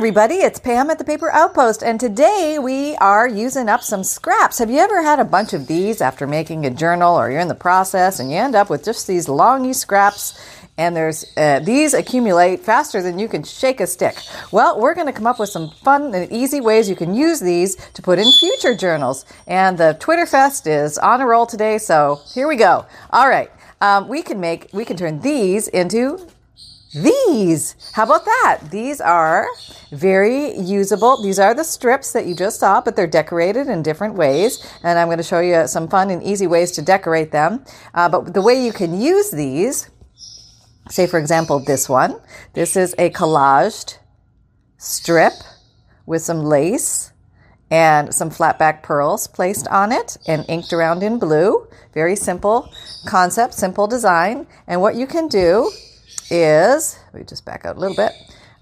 everybody, it's Pam at the Paper Outpost, and today we are using up some scraps. Have you ever had a bunch of these after making a journal, or you're in the process and you end up with just these longy scraps? And there's uh, these accumulate faster than you can shake a stick. Well, we're going to come up with some fun and easy ways you can use these to put in future journals. And the Twitter Fest is on a roll today, so here we go. All right, um, we can make we can turn these into these. How about that? These are very usable. These are the strips that you just saw, but they're decorated in different ways. And I'm going to show you some fun and easy ways to decorate them. Uh, but the way you can use these, say for example, this one. This is a collaged strip with some lace and some flat back pearls placed on it and inked around in blue. Very simple concept, simple design. And what you can do is, let me just back out a little bit.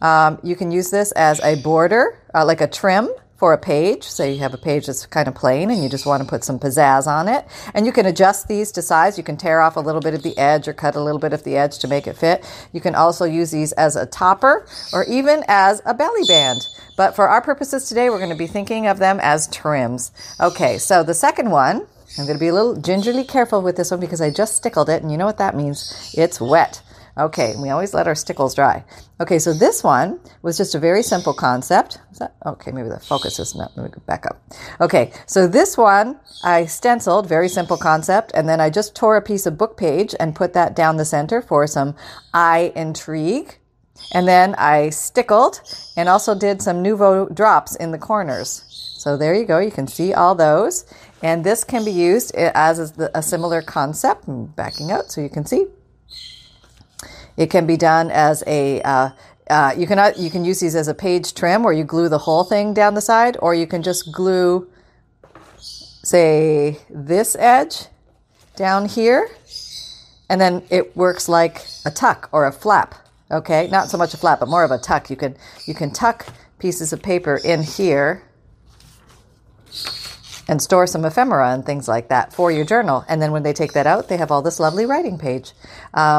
Um, you can use this as a border, uh, like a trim for a page. So you have a page that's kind of plain and you just want to put some pizzazz on it. And you can adjust these to size. You can tear off a little bit of the edge or cut a little bit of the edge to make it fit. You can also use these as a topper or even as a belly band. But for our purposes today, we're going to be thinking of them as trims. Okay, so the second one, I'm going to be a little gingerly careful with this one because I just stickled it, and you know what that means? It's wet. Okay, we always let our stickles dry. Okay, so this one was just a very simple concept. That okay? Maybe the focus is not. Let me go back up. Okay, so this one I stenciled, very simple concept, and then I just tore a piece of book page and put that down the center for some eye intrigue. And then I stickled and also did some Nuvo drops in the corners. So there you go. You can see all those. And this can be used as a similar concept. I'm backing out so you can see. It can be done as a uh, uh, you can you can use these as a page trim, where you glue the whole thing down the side, or you can just glue, say, this edge down here, and then it works like a tuck or a flap. Okay, not so much a flap, but more of a tuck. You can you can tuck pieces of paper in here and store some ephemera and things like that for your journal. And then when they take that out, they have all this lovely writing page. Um,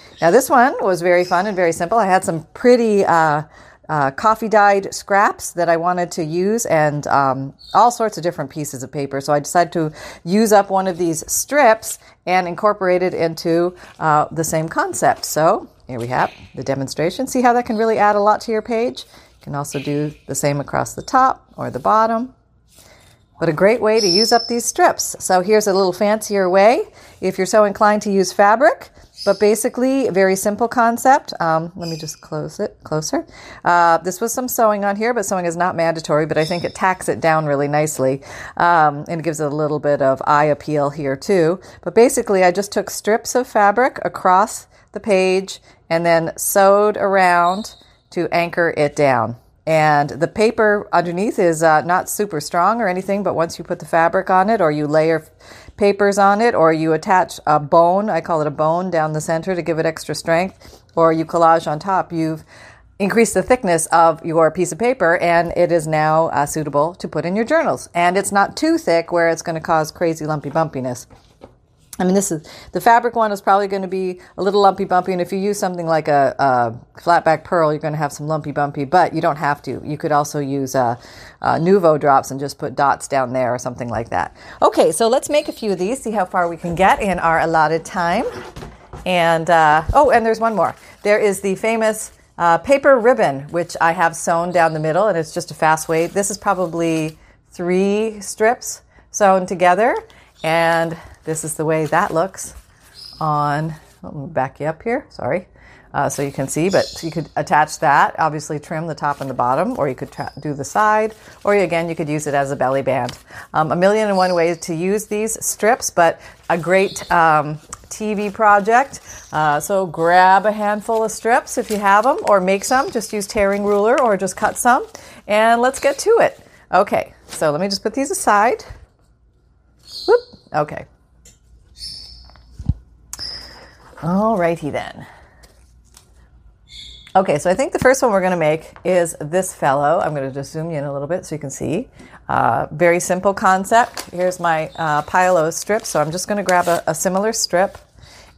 Now, this one was very fun and very simple. I had some pretty uh, uh, coffee dyed scraps that I wanted to use and um, all sorts of different pieces of paper. So I decided to use up one of these strips and incorporate it into uh, the same concept. So here we have the demonstration. See how that can really add a lot to your page? You can also do the same across the top or the bottom. But a great way to use up these strips. So here's a little fancier way. If you're so inclined to use fabric, but basically, very simple concept. Um, let me just close it closer. Uh, this was some sewing on here, but sewing is not mandatory, but I think it tacks it down really nicely. Um, and gives it a little bit of eye appeal here too. But basically, I just took strips of fabric across the page and then sewed around to anchor it down. And the paper underneath is uh, not super strong or anything, but once you put the fabric on it or you layer papers on it, or you attach a bone, I call it a bone, down the center to give it extra strength, or you collage on top, you've increased the thickness of your piece of paper and it is now uh, suitable to put in your journals. And it's not too thick where it's going to cause crazy lumpy bumpiness. I mean, this is the fabric one is probably going to be a little lumpy bumpy, and if you use something like a, a flat back pearl, you're going to have some lumpy bumpy. But you don't have to. You could also use a, a Nuvo drops and just put dots down there or something like that. Okay, so let's make a few of these. See how far we can get in our allotted time. And uh, oh, and there's one more. There is the famous uh, paper ribbon, which I have sewn down the middle, and it's just a fast way. This is probably three strips sewn together, and this is the way that looks on, let me back you up here, sorry. Uh, so you can see, but you could attach that, obviously trim the top and the bottom, or you could tra- do the side, or again, you could use it as a belly band. Um, a million and one ways to use these strips, but a great um, TV project. Uh, so grab a handful of strips if you have them, or make some, just use tearing ruler, or just cut some, and let's get to it. Okay, so let me just put these aside. Whoop. Okay. Alrighty then. Okay, so I think the first one we're going to make is this fellow. I'm going to just zoom in a little bit so you can see. Uh, very simple concept. Here's my uh, pile of strips. So I'm just going to grab a, a, similar strip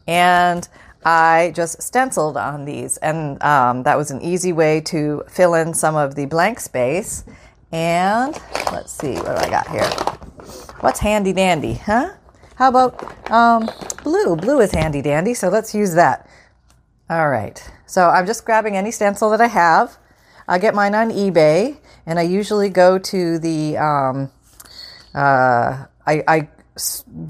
and I just stenciled on these. And um, that was an easy way to fill in some of the blank space. And let's see, what do I got here? What's handy dandy, huh? How about um, blue? Blue is handy dandy, so let's use that. All right. So I'm just grabbing any stencil that I have. I get mine on eBay, and I usually go to the um, uh, I, I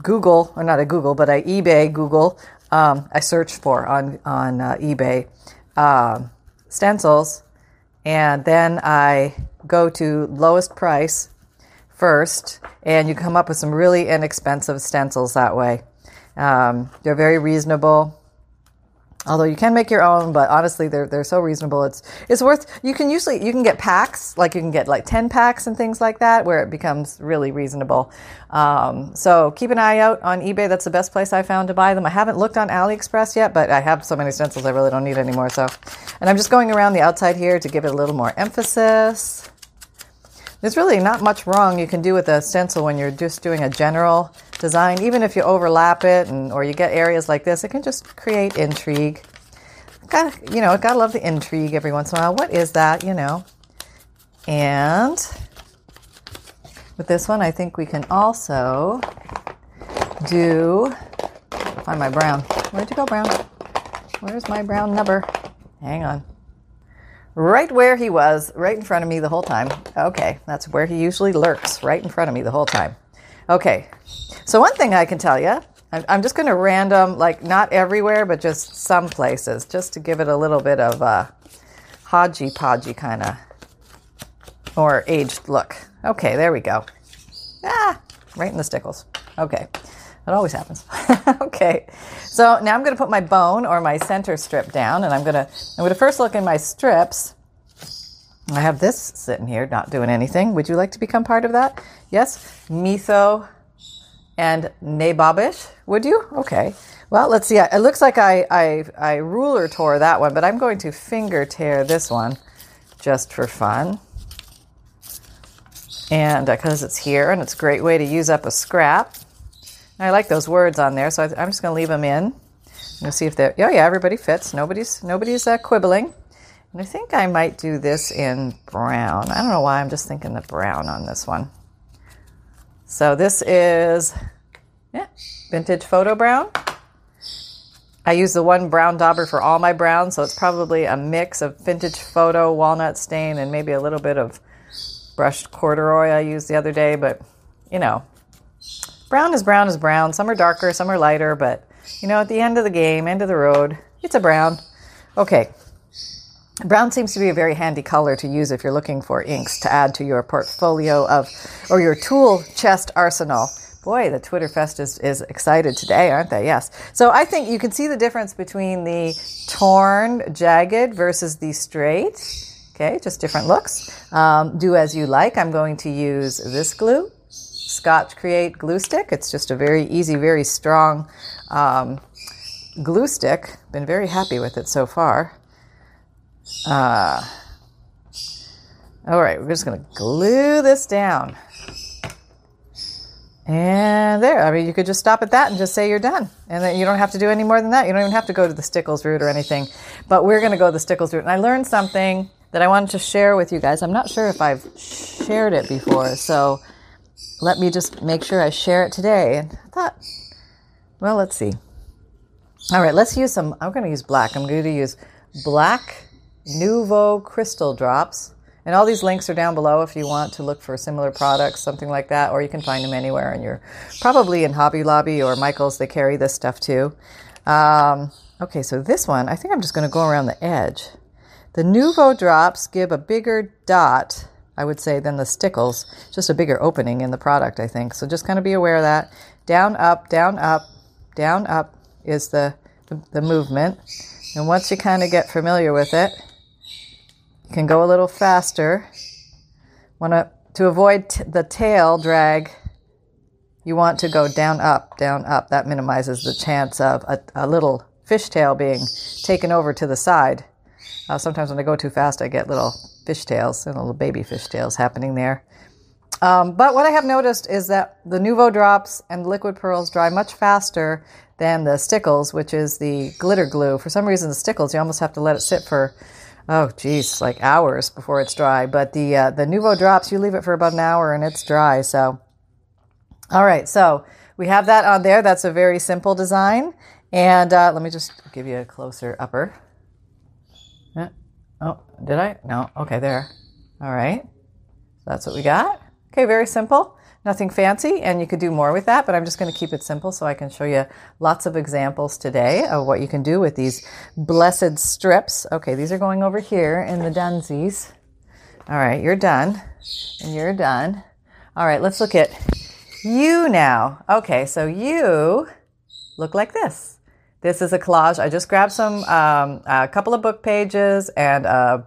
Google or not a Google, but I eBay Google. Um, I search for on on uh, eBay uh, stencils, and then I go to lowest price first, and you come up with some really inexpensive stencils that way. Um, they're very reasonable. Although you can make your own, but honestly, they're they're so reasonable. It's it's worth. You can usually you can get packs, like you can get like ten packs and things like that, where it becomes really reasonable. Um, so keep an eye out on eBay. That's the best place I found to buy them. I haven't looked on AliExpress yet, but I have so many stencils I really don't need anymore. So, and I'm just going around the outside here to give it a little more emphasis. There's really not much wrong you can do with a stencil when you're just doing a general design, even if you overlap it and or you get areas like this, it can just create intrigue. Gotta, you know, gotta love the intrigue every once in a while. What is that, you know? And with this one, I think we can also do find my brown. Where'd you go, brown? Where's my brown number? Hang on. Right where he was, right in front of me the whole time. Okay, that's where he usually lurks, right in front of me the whole time. Okay, so one thing I can tell you, I'm just going to random, like not everywhere, but just some places, just to give it a little bit of a hodgy podgy kind of or aged look. Okay, there we go. Ah, right in the stickles. Okay, that always happens. okay, so now I'm going to put my bone or my center strip down, and I'm going to I'm going to first look in my strips. I have this sitting here, not doing anything. Would you like to become part of that? Yes, Mitho and nabobish. Would you? Okay. Well, let's see. It looks like I, I, I ruler tore that one, but I'm going to finger tear this one just for fun. And because uh, it's here and it's a great way to use up a scrap. I like those words on there, so I, am just going to leave them in. We'll see if they're, oh yeah, everybody fits. Nobody's, nobody's uh, quibbling. And I think I might do this in brown. I don't know why I'm just thinking the brown on this one. So this is yeah, vintage photo brown. I use the one brown dauber for all my browns, so it's probably a mix of vintage photo, walnut stain, and maybe a little bit of brushed corduroy I used the other day. But you know, brown is brown is brown. Some are darker, some are lighter, but you know, at the end of the game, end of the road, it's a brown. Okay, Brown seems to be a very handy color to use if you're looking for inks to add to your portfolio of, or your tool chest arsenal. Boy, the Twitter Fest is, is excited today, aren't they? Yes. So I think you can see the difference between the torn, jagged versus the straight. Okay, just different looks. Um, do as you like. I'm going to use this glue, Scotch Create glue stick. It's just a very easy, very strong um, glue stick. Been very happy with it so far. Uh, all right, we're just going to glue this down. And there, I mean, you could just stop at that and just say you're done. And then you don't have to do any more than that. You don't even have to go to the Stickles route or anything. But we're going to go the Stickles route. And I learned something that I wanted to share with you guys. I'm not sure if I've shared it before. So let me just make sure I share it today. And I thought, well, let's see. All right, let's use some. I'm going to use black. I'm going to use black Nuvo crystal drops. And all these links are down below if you want to look for similar products, something like that, or you can find them anywhere. And you're probably in Hobby Lobby or Michael's, they carry this stuff too. Um, okay, so this one, I think I'm just going to go around the edge. The Nuvo drops give a bigger dot, I would say, than the Stickles, just a bigger opening in the product, I think. So just kind of be aware of that. Down, up, down, up, down, up is the, the, the movement. And once you kind of get familiar with it, you can go a little faster. Want to to avoid t- the tail drag, you want to go down, up, down, up. That minimizes the chance of a, a little fishtail being taken over to the side. Uh, sometimes when I go too fast, I get little fishtails and little baby fishtails happening there. Um, but what I have noticed is that the Nuvo drops and liquid pearls dry much faster than the stickles, which is the glitter glue. For some reason, the stickles you almost have to let it sit for oh geez, like hours before it's dry. But the uh, the Nuvo drops, you leave it for about an hour and it's dry. So, all right, so we have that on there. That's a very simple design. And uh, let me just give you a closer upper. Oh, did I? No. Okay, there. All right. So that's what we got. Okay, very simple. Nothing fancy, and you could do more with that, but I'm just going to keep it simple so I can show you lots of examples today of what you can do with these blessed strips. Okay, these are going over here in the dunsies. All right, you're done, and you're done. All right, let's look at you now. Okay, so you look like this. This is a collage. I just grabbed some, um, a couple of book pages and a,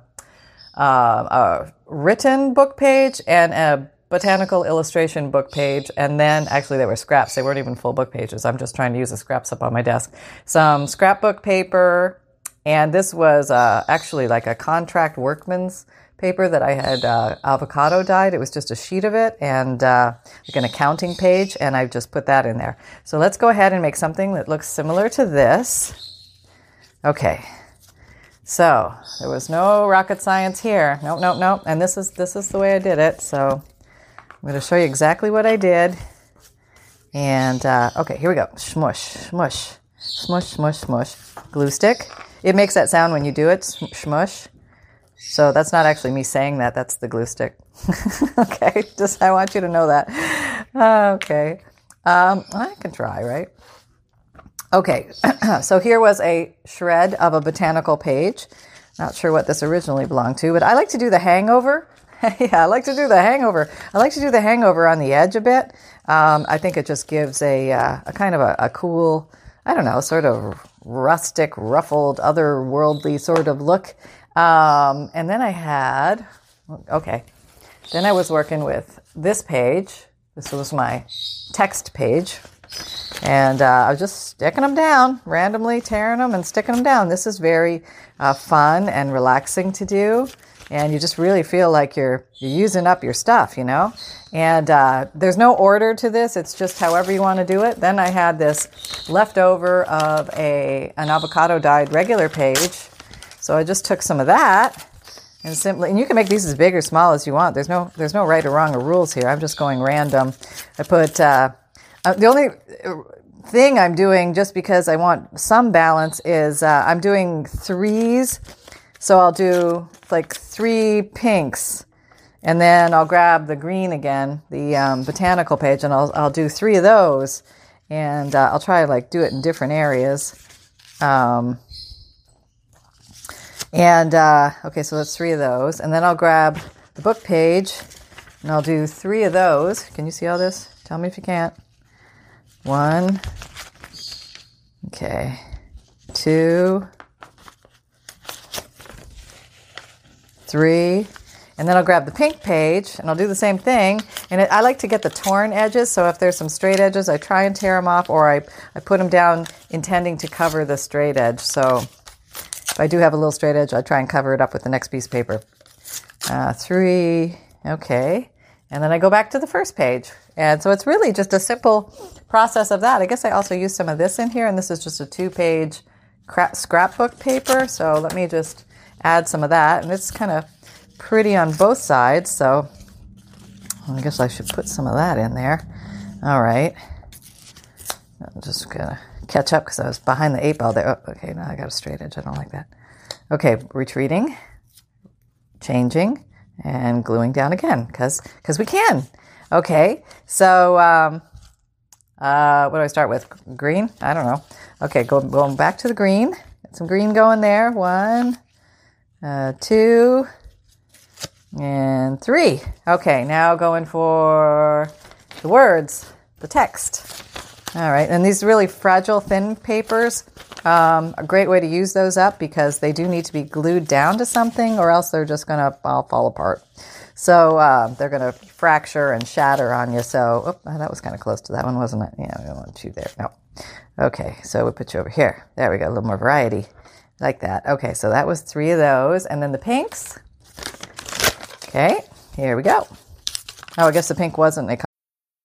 a, a written book page and a botanical illustration book page, and then actually they were scraps. They weren't even full book pages. I'm just trying to use the scraps up on my desk. Some scrapbook paper, and this was uh, actually like a contract workman's paper that I had uh, avocado dyed. It was just a sheet of it and uh, like an accounting page, and I've just put that in there. So let's go ahead and make something that looks similar to this. Okay. So there was no rocket science here. Nope, nope, nope. And this is this is the way I did it. So I'm going to show you exactly what I did. And uh, okay, here we go. Smush, smush, smush, smush, smush. Glue stick. It makes that sound when you do it. Smush. So that's not actually me saying that. That's the glue stick. okay, just I want you to know that. okay, um, I can try, right? Okay, so here was a shred of a botanical page. Not sure what this originally belonged to, but I like to do the hangover yeah, I like to do the hangover. I like to do the hangover on the edge a bit. Um, I think it just gives a, uh, a kind of a, a, cool, I don't know, sort of rustic, ruffled, otherworldly sort of look. Um, and then I had, okay, then I was working with this page. This was my text page. And uh, I was just sticking them down, randomly tearing them and sticking them down. This is very uh, fun and relaxing to do and you just really feel like you're you're using up your stuff, you know. And uh, there's no order to this; it's just however you want to do it. Then I had this leftover of a an avocado dyed regular page, so I just took some of that and simply and you can make these as big or small as you want. There's no there's no right or wrong or rules here. I'm just going random. I put uh, uh, the only thing I'm doing just because I want some balance is uh, I'm doing threes. So I'll do like three pinks, and then I'll grab the green again, the um, botanical page, and I'll I'll do three of those, and uh, I'll try to like do it in different areas. Um, and uh, okay, so that's three of those, and then I'll grab the book page, and I'll do three of those. Can you see all this? Tell me if you can't. One. Okay. Two. three, and then I'll grab the pink page and I'll do the same thing. And it, I like to get the torn edges. So if there's some straight edges, I try and tear them off or I, I put them down intending to cover the straight edge. So if I do have a little straight edge, I try and cover it up with the next piece of paper. Uh, three, okay. And then I go back to the first page. And so it's really just a simple process of that. I guess I also use some of this in here, and this is just a two page scrapbook paper. So let me just add some of that. And it's kind of pretty on both sides, so I guess I should put some of that in there. All right. I'm just gonna catch up because I was behind the eight ball there. Oh, okay, now I got a straight edge. I don't like that. Okay, retreating, changing, and gluing down again because because we can. Okay, so um, uh, what do I start with? Green? I don't know. Okay, go, going back to the green. Some green going there. One, uh, two, and three. Okay, now going for the words, the text. All right, and these really fragile, thin papers, um, a great way to use those up because they do need to be glued down to something or else they're just going to all fall apart. So uh, they're going to fracture and shatter on you. So oh, that was kind of close to that one, wasn't it? Yeah, we don't want you there. No. Okay, so we put you over here. There we go, a little more variety like that. Okay, so that was three of those. And then the pinks. Okay, here we go. Oh, I guess the pink wasn't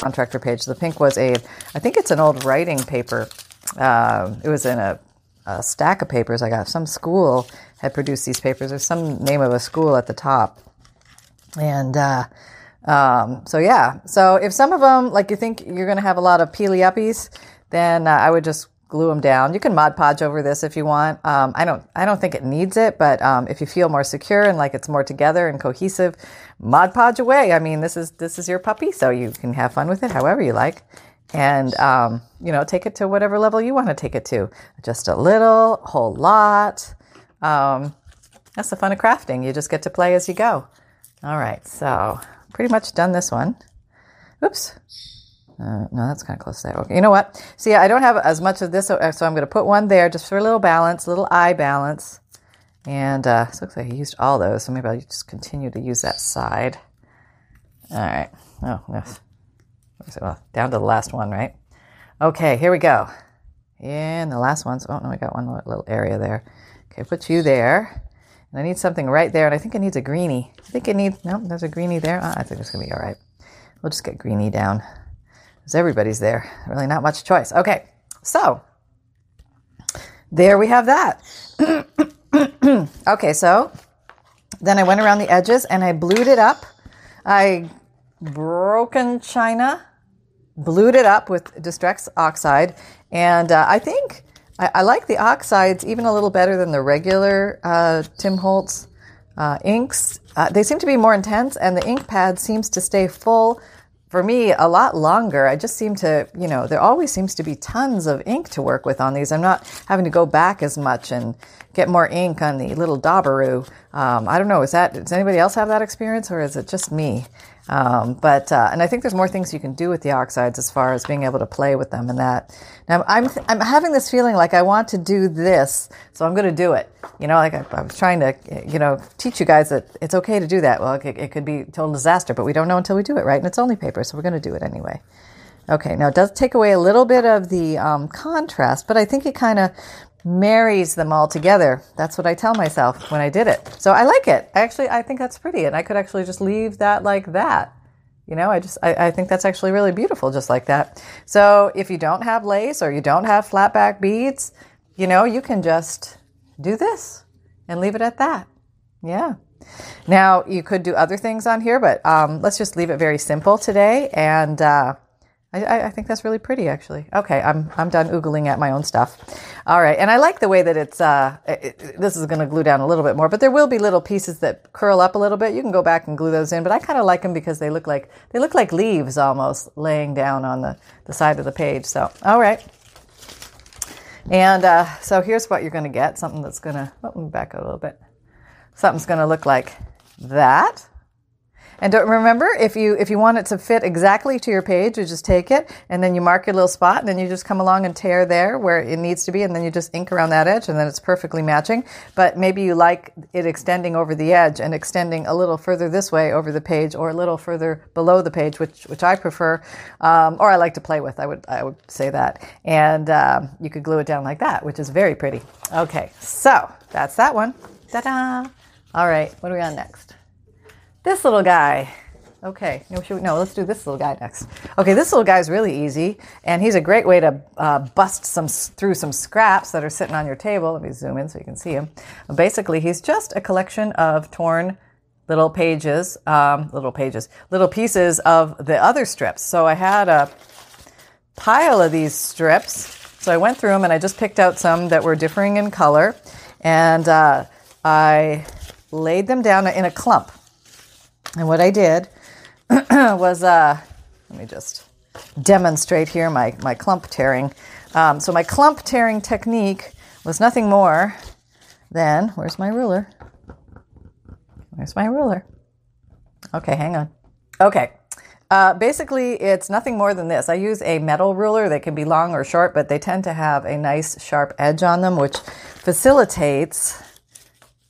contractor page. The pink was a, I think it's an old writing paper. Uh, it was in a, a, stack of papers I got. Some school had produced these papers. There's some name of a school at the top. And uh, um, so, yeah. So if some of them, like you think you're going to have a lot of peely uppies, then uh, I would just glue them down. You can Mod Podge over this if you want. Um, I don't, I don't think it needs it, but um, if you feel more secure and like it's more together and cohesive, Mod Podge away. I mean, this is this is your puppy, so you can have fun with it however you like, and um, you know, take it to whatever level you want to take it to. Just a little, whole lot. Um, that's the fun of crafting. You just get to play as you go. All right, so pretty much done this one. Oops. Uh, no, that's kind of close there. Okay, you know what? See, I don't have as much of this, so I'm going to put one there just for a little balance, little eye balance. And uh, it looks like I used all those, so maybe I'll just continue to use that side. All right. Oh, yes. Well, down to the last one, right? Okay, here we go. And the last one's, oh no, I got one little area there. Okay, put you there. And I need something right there, and I think it needs a greenie. I think it needs, no, there's a greenie there. Oh, I think it's going to be all right. We'll just get greenie down because everybody's there. Really not much choice. Okay, so there we have that. okay, so then I went around the edges and I blued it up. I broken china, blued it up with Distress oxide, and uh, I think I, I, like the oxides even a little better than the regular uh, Tim Holtz uh, inks. Uh, they seem to be more intense, and the ink pad seems to stay full for me a lot longer. I just seem to, you know, there always seems to be tons of ink to work with on these. I'm not having to go back as much and get more ink on the little Doobaroo. Um, I don't know. Is that does anybody else have that experience, or is it just me? Um, but uh, and I think there's more things you can do with the oxides as far as being able to play with them and that. Now I'm I'm having this feeling like I want to do this, so I'm going to do it. You know, like I, I, was trying to you know teach you guys that it's okay to do that. Well, it, it could be total disaster, but we don't know until we do it, right? And it's only paper, so we're going to do it anyway. Okay, now it does take away a little bit of the um, contrast, but I think it kind of marries them all together. That's what I tell myself when I did it. So I like it. Actually, I think that's pretty, and I could actually just leave that like that. You know, I just I, I think that's actually really beautiful, just like that. So if you don't have lace or you don't have flat back beads, you know, you can just do this and leave it at that. Yeah. Now you could do other things on here, but um, let's just leave it very simple today and. Uh, I, I, think that's really pretty, actually. Okay, I'm I'm done oogling at my own stuff. All right, and I like the way that it's. Uh, it, this is going to glue down a little bit more, but there will be little pieces that curl up a little bit. You can go back and glue those in, but I kind of like them because they look like they look like leaves almost laying down on the the side of the page. So, all right. And uh, so here's what you're going to get. Something that's going to. Let me back a little bit. Something's going to look like that. And don't remember if you if you want it to fit exactly to your page, you just take it and then you mark your little spot and then you just come along and tear there where it needs to be and then you just ink around that edge and then it's perfectly matching. But maybe you like it extending over the edge and extending a little further this way over the page or a little further below the page, which which I prefer, um, or I like to play with. I would I would say that, and um, you could glue it down like that, which is very pretty. Okay, so that's that one. Ta-da! All right, what are we on next? This little guy. Okay, no, we, no, let's do this little guy next. Okay, this little guy is really easy, and he's a great way to uh, bust some through some scraps that are sitting on your table. Let me zoom in so you can see him. Basically, he's just a collection of torn little pages, um, little pages, little pieces of the other strips. So I had a pile of these strips. So I went through them and I just picked out some that were differing in color, and uh, I laid them down in a clump. And what I did was, uh, let me just demonstrate here my, my clump tearing. Um, so my clump tearing technique was nothing more than, where's my ruler? Where's my ruler? Okay, hang on. Okay. Uh, basically, it's nothing more than this. I use a metal ruler. They can be long or short, but they tend to have a nice sharp edge on them, which facilitates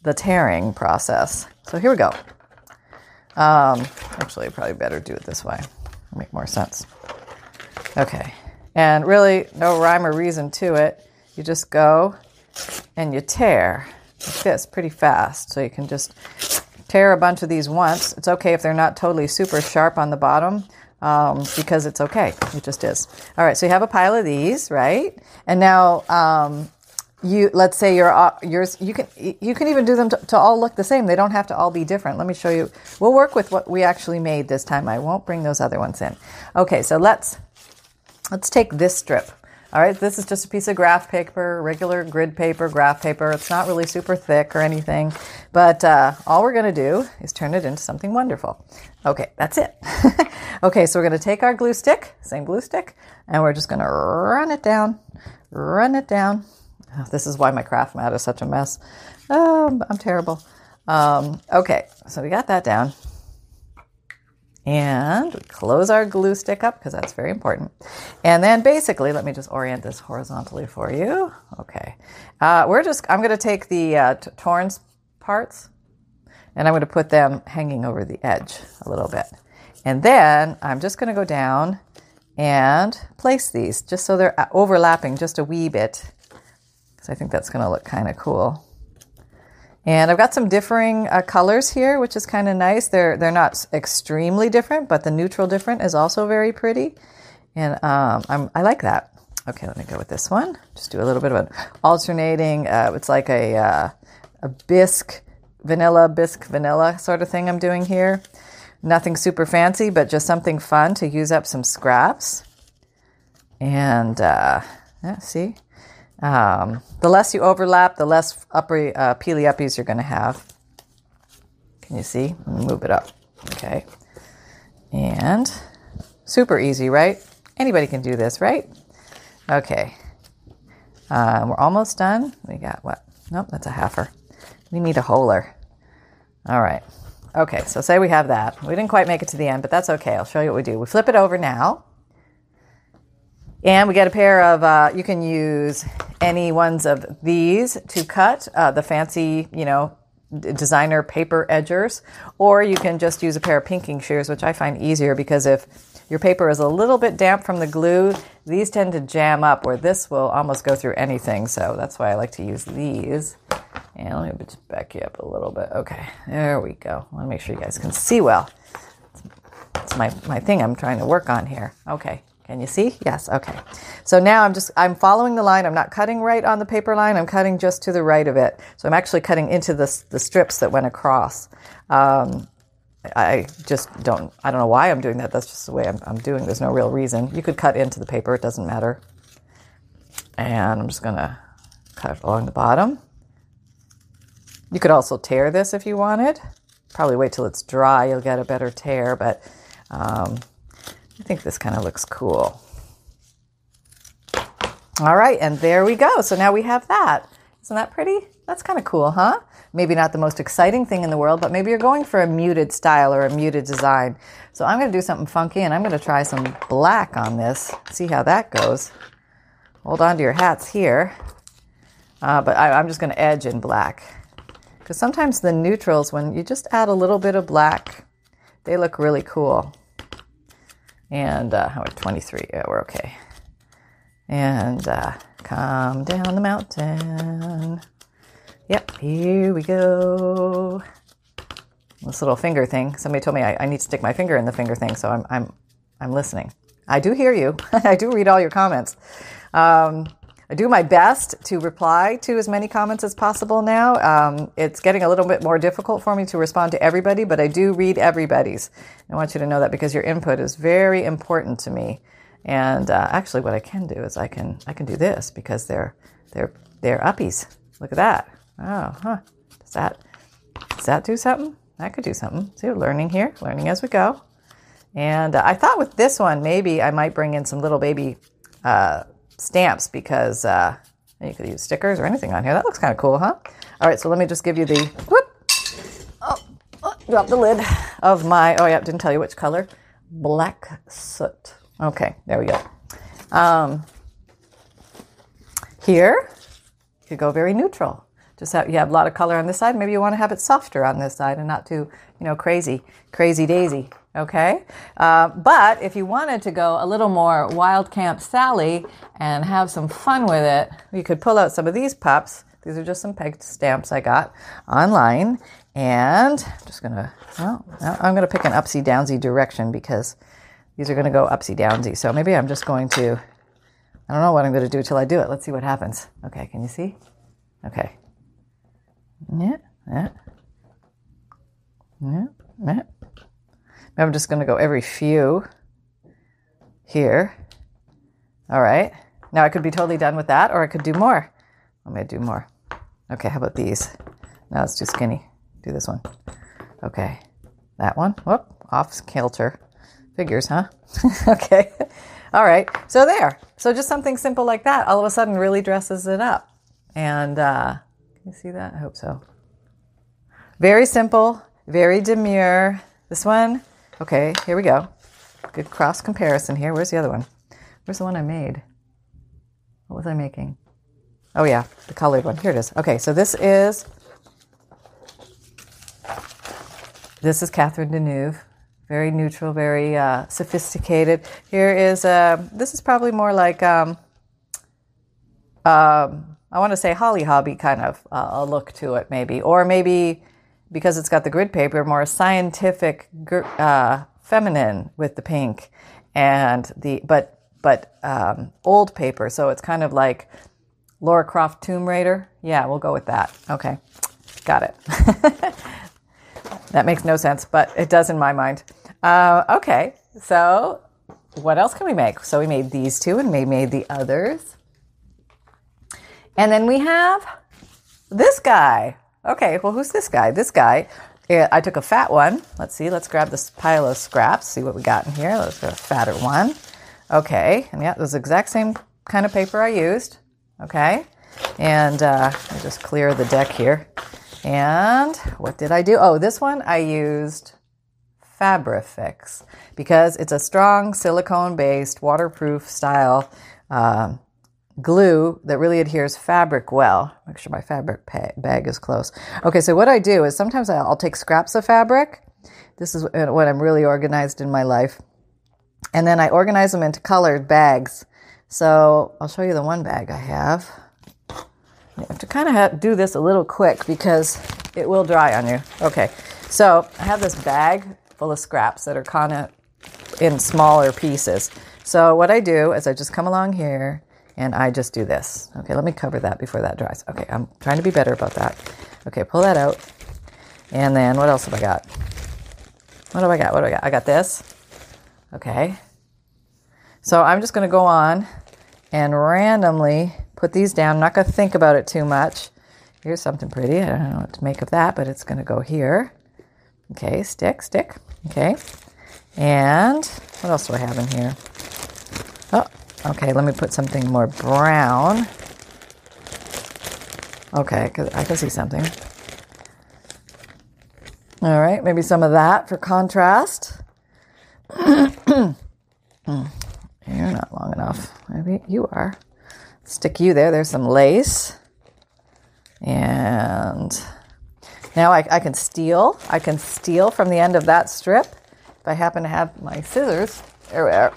the tearing process. So here we go. Um, actually, probably better do it this way. It'll make more sense. Okay. And really, no rhyme or reason to it. You just go and you tear like this pretty fast. So you can just tear a bunch of these once. It's okay if they're not totally super sharp on the bottom um, because it's okay. It just is. All right, so you have a pile of these, right? And now um, you let's say your uh, yours you can you can even do them to, to, all look the same. They don't have to all be different. Let me show you. We'll work with what we actually made this time. I won't bring those other ones in. Okay, so let's let's take this strip. All right, this is just a piece of graph paper, regular grid paper, graph paper. It's not really super thick or anything, but uh, all we're going to do is turn it into something wonderful. Okay, that's it. okay, so we're going to take our glue stick, same glue stick, and we're just going to run it down, run it down. Oh, this is why my craft mat is such a mess. Um, I'm terrible. Um, okay, so we got that down. And we close our glue stick up because that's very important. And then basically, let me just orient this horizontally for you. Okay. Uh, we're just, I'm going to take the uh, t- torn parts and I'm going to put them hanging over the edge a little bit. And then I'm just going to go down and place these just so they're uh, overlapping just a wee bit because I think that's going to look kind of cool. And I've got some differing uh, colors here, which is kind of nice. They're they're not extremely different, but the neutral different is also very pretty, and um, I'm, I like that. Okay, let me go with this one. Just do a little bit of an alternating. Uh, it's like a uh, a bisque vanilla bisque vanilla sort of thing I'm doing here. Nothing super fancy, but just something fun to use up some scraps. And uh, yeah, see, um, the less you overlap, the less upper uh, peely uppies you're going to have. Can you see? Move it up. Okay. And super easy, right? Anybody can do this, right? Okay. Um, we're almost done. We got what? Nope, that's a halfer. We need a holer. All right. Okay, so say we have that. We didn't quite make it to the end, but that's okay. I'll show you what we do. We flip it over now. And we get a pair of, uh, you can use any ones of these to cut uh, the fancy, you know, designer paper edgers, or you can just use a pair of pinking shears, which I find easier because if your paper is a little bit damp from the glue, these tend to jam up where this will almost go through anything. So that's why I like to use these. And let me just back you up a little bit. Okay, there we go. I want to make sure you guys can see well. It's my, my thing I'm trying to work on here. Okay. Can you see? Yes. Okay. So now I'm just, I'm following the line. I'm not cutting right on the paper line. I'm cutting just to the right of it. So I'm actually cutting into the, the strips that went across. Um, I just don't, I don't know why I'm doing that. That's just the way I'm, I'm doing. There's no real reason. You could cut into the paper. It doesn't matter. And I'm just going to cut along the bottom. You could also tear this if you wanted. Probably wait till it's dry. You'll get a better tear, but, um, I think this kind of looks cool. All right, and there we go. So now we have that. Isn't that pretty? That's kind of cool, huh? Maybe not the most exciting thing in the world, but maybe you're going for a muted style or a muted design. So I'm going to do something funky and I'm going to try some black on this, see how that goes. Hold on to your hats here. Uh, but I, I'm just going to edge in black. Because sometimes the neutrals, when you just add a little bit of black, they look really cool. And uh, we're 23. Yeah, we're okay. And uh, come down the mountain. Yep, here we go. This little finger thing. Somebody told me I, I need to stick my finger in the finger thing, so I'm I'm I'm listening. I do hear you. I do read all your comments. Um, I do my best to reply to as many comments as possible now. Um, it's getting a little bit more difficult for me to respond to everybody, but I do read everybody's. I want you to know that because your input is very important to me. And uh, actually, what I can do is I can I can do this because they're they're they're uppies. Look at that. Oh, huh. Does that does that do something? that could do something. See, we're learning here, learning as we go. And uh, I thought with this one, maybe I might bring in some little baby uh, stamps because uh, you could use stickers or anything on here. That looks kind of cool, huh? All right, so let me just give you the whoop. Oh, oh, drop the lid of my. Oh yeah, didn't tell you which color. Black soot. Okay, there we go. Um, here, you could go very neutral. Just have you have a lot of color on this side. Maybe you want to have it softer on this side and not too, you know, crazy, crazy daisy. Okay, uh, but if you wanted to go a little more Wild Camp Sally and have some fun with it, you could pull out some of these pups. These are just some pegged stamps I got online, and I'm just gonna. Well, I'm gonna pick an upsy downsy direction because these are gonna go upsy downsy. So maybe I'm just going to. I don't know what I'm going to do till I do it. Let's see what happens. Okay, can you see? Okay. Yeah, yeah. Yeah, yeah. I'm just going to go every few here. All right. Now I could be totally done with that, or I could do more. I'm going to do more. Okay, how about these? Now it's too skinny. Do this one. Okay. That one. Whoop, off kilter. Figures, huh? okay. All right. So there. So just something simple like that all of a sudden really dresses it up. And uh, can you see that? I hope so. Very simple, very demure. This one, okay, here we go. Good cross comparison here. Where's the other one? Where's the one I made? What was I making? Oh, yeah, the colored one. Here it is. Okay, so this is. This is Catherine Deneuve very neutral, very uh, sophisticated. Here is a, uh, this is probably more like, um, um, I want to say Holly Hobbie kind of uh, a look to it, maybe. Or maybe because it's got the grid paper, more scientific, uh, feminine with the pink. And the, but, but um, old paper. So it's kind of like Laura Croft Tomb Raider. Yeah, we'll go with that. Okay, got it. That makes no sense, but it does in my mind. Uh, okay, so what else can we make? So we made these two and we made the others. And then we have this guy. Okay, well, who's this guy? This guy, I took a fat one. Let's see, let's grab this pile of scraps, see what we got in here. Let's get a fatter one. Okay, and yeah, this is the exact same kind of paper I used. Okay, and uh, I'll just clear the deck here. And what did I do? Oh, this one I used Fabrifix because it's a strong silicone based waterproof style uh, glue that really adheres fabric well. Make sure my fabric bag is close. Okay, so what I do is sometimes I'll take scraps of fabric. This is when I'm really organized in my life. And then I organize them into colored bags. So I'll show you the one bag I have. You have to kind of have, do this a little quick because it will dry on you. Okay, so I have this bag full of scraps that are kind of in smaller pieces. So what I do is I just come along here and I just do this. Okay, let me cover that before that dries. Okay, I'm trying to be better about that. Okay, pull that out. And then what else have I got? What do I got? What do I got? I got this. Okay. So I'm just going to go on and randomly put these down. I'm not going to think about it too much. Here's something pretty. I don't know what to make of that, but it's going to go here. Okay, stick, stick. Okay. And what else do I have in here? Oh, okay, let me put something more brown. Okay, I can see something. All right, maybe some of that for contrast. You're not long enough. Maybe you are stick you there. There's some lace. And now I, I, can steal. I can steal from the end of that strip if I happen to have my scissors. There we are.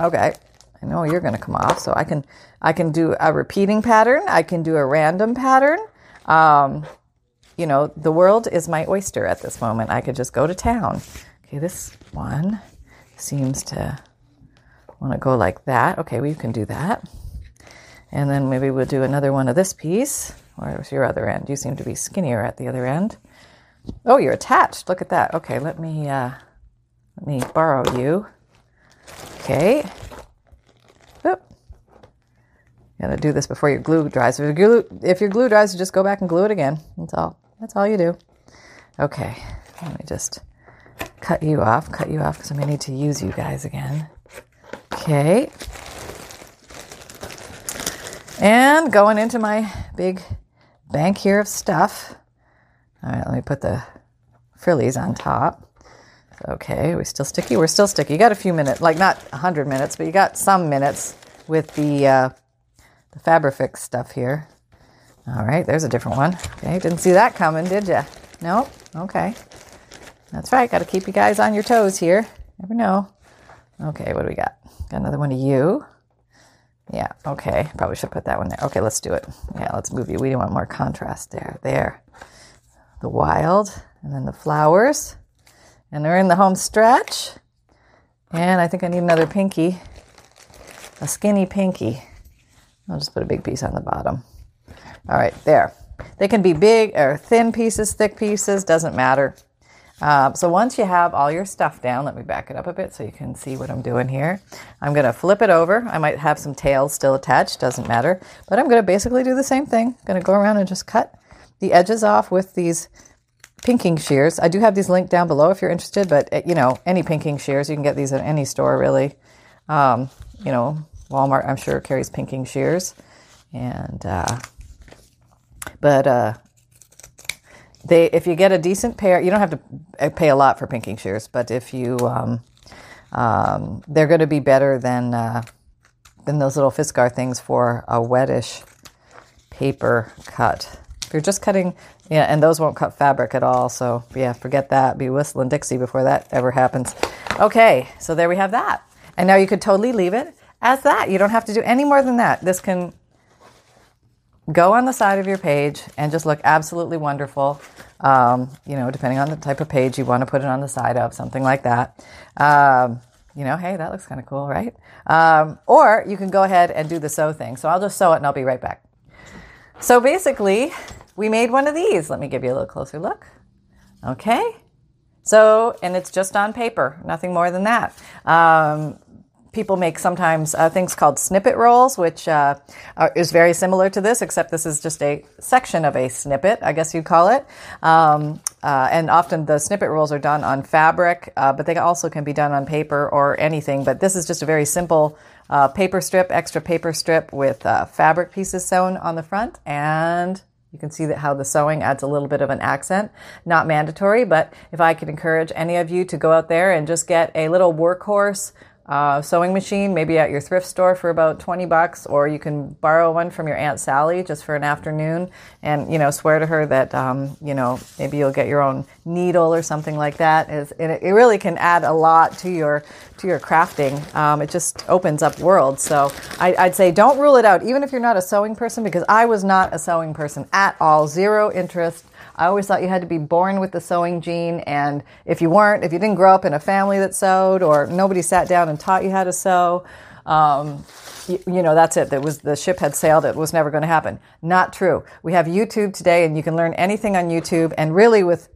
Okay. I know you're going to come off. So I can, I can do a repeating pattern. I can do a random pattern. Um, you know, the world is my oyster at this moment. I could just go to town. Okay, this one seems to want to go like that. Okay, we can do that. And then maybe we'll do another one of this piece. Where's your other end? You seem to be skinnier at the other end. Oh, you're attached. Look at that. Okay, let me uh, let me borrow you. Okay. Oop. Gotta do this before your glue dries. If your glue, if your glue dries, you just go back and glue it again. That's all. That's all you do. Okay. Let me just cut you off, cut you off because I may need to use you guys again. Okay. And going into my big bank here of stuff. All right, let me put the frillies on top. Okay, we're still sticky? We're still sticky. You got a few minutes, like not 100 minutes, but you got some minutes with the, uh, the Fabrifix stuff here. All right, there's a different one. Okay, didn't see that coming, did you? Nope. Okay. That's right. Got to keep you guys on your toes here. Never know. Okay, what do we got? Got another one of you. Yeah, okay. Probably should put that one there. Okay, let's do it. Yeah, let's move you. We want more contrast there. There. The wild, and then the flowers. And they're in the home stretch. And I think I need another pinky. A skinny pinky. I'll just put a big piece on the bottom. All right, there. They can be big or thin pieces, thick pieces, doesn't matter. Uh, so once you have all your stuff down, let me back it up a bit so you can see what I'm doing here. I'm going to flip it over. I might have some tails still attached, doesn't matter. But I'm going to basically do the same thing. going to go around and just cut the edges off with these pinking shears. I do have these linked down below if you're interested, but uh, you know, any pinking shears, you can get these at any store really. Um, you know, Walmart, I'm sure carries pinking shears. And, uh, but, uh, they if you get a decent pair, you don't have to pay a lot for pinking shears, but if you um, um, they're going to be better than uh, than those little Fiskar things for a wettish paper cut. If you're just cutting, yeah, and those won't cut fabric at all. So yeah, forget that. Be whistling Dixie before that ever happens. Okay, so there we have that. And now you could totally leave it as that. You don't have to do any more than that. This can go on the side of your page and just look absolutely wonderful. Um, you know, depending on the type of page you want to put it on the side of, something like that. Um, you know, hey, that looks kind of cool, right? Um, or you can go ahead and do the sew thing. So I'll just sew it and I'll be right back. So basically, we made one of these. Let me give you a little closer look. Okay. So, and it's just on paper, nothing more than that. Um, people make sometimes uh, things called snippet rolls, which uh, is very similar to this, except this is just a section of a snippet, I guess you'd call it. Um, uh, and often the snippet rolls are done on fabric, uh, but they also can be done on paper or anything. But this is just a very simple uh, paper strip, extra paper strip with uh, fabric pieces sewn on the front and you can see that how the sewing adds a little bit of an accent. Not mandatory, but if I could encourage any of you to go out there and just get a little workhorse uh, sewing machine, maybe at your thrift store for about 20 bucks, or you can borrow one from your Aunt Sally just for an afternoon and, you know, swear to her that, um, you know, maybe you'll get your own needle or something like that. It, it really can add a lot to your, to your crafting. Um, it just opens up worlds. So I, I'd say don't rule it out, even if you're not a sewing person, because I was not a sewing person at all, zero interest I always thought you had to be born with the sewing gene. And if you weren't, if you didn't grow up in a family that sewed or nobody sat down and taught you how to sew, um, you, you, know, that's it. That was the ship had sailed. It was never going to happen. Not true. We have YouTube today and you can learn anything on YouTube. And really with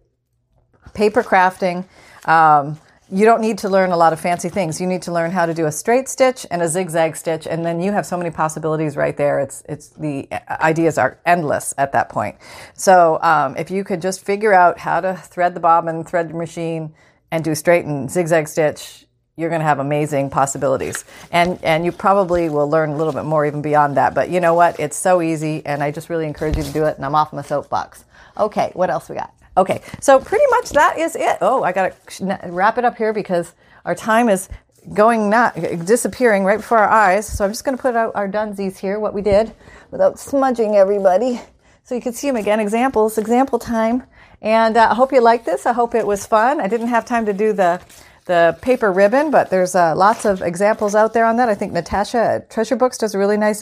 paper crafting, um, you don't need to learn a lot of fancy things. You need to learn how to do a straight stitch and a zigzag stitch, and then you have so many possibilities right there. It's it's the ideas are endless at that point. So um, if you could just figure out how to thread the bobbin, thread the machine, and do straight and zigzag stitch, you're going to have amazing possibilities. And and you probably will learn a little bit more even beyond that. But you know what? It's so easy, and I just really encourage you to do it. And I'm off my soapbox. Okay, what else we got? Okay, so pretty much that is it. Oh, I got to wrap it up here because our time is going not disappearing right before our eyes. So I'm just to put out our dunsies here, what we did, without smudging everybody, so you can see them again. Examples, example time. And uh, I hope you like this. I hope it was fun. I didn't have time to do the the paper ribbon, but there's uh, lots of examples out there on that. I think Natasha at Treasure Books does a really nice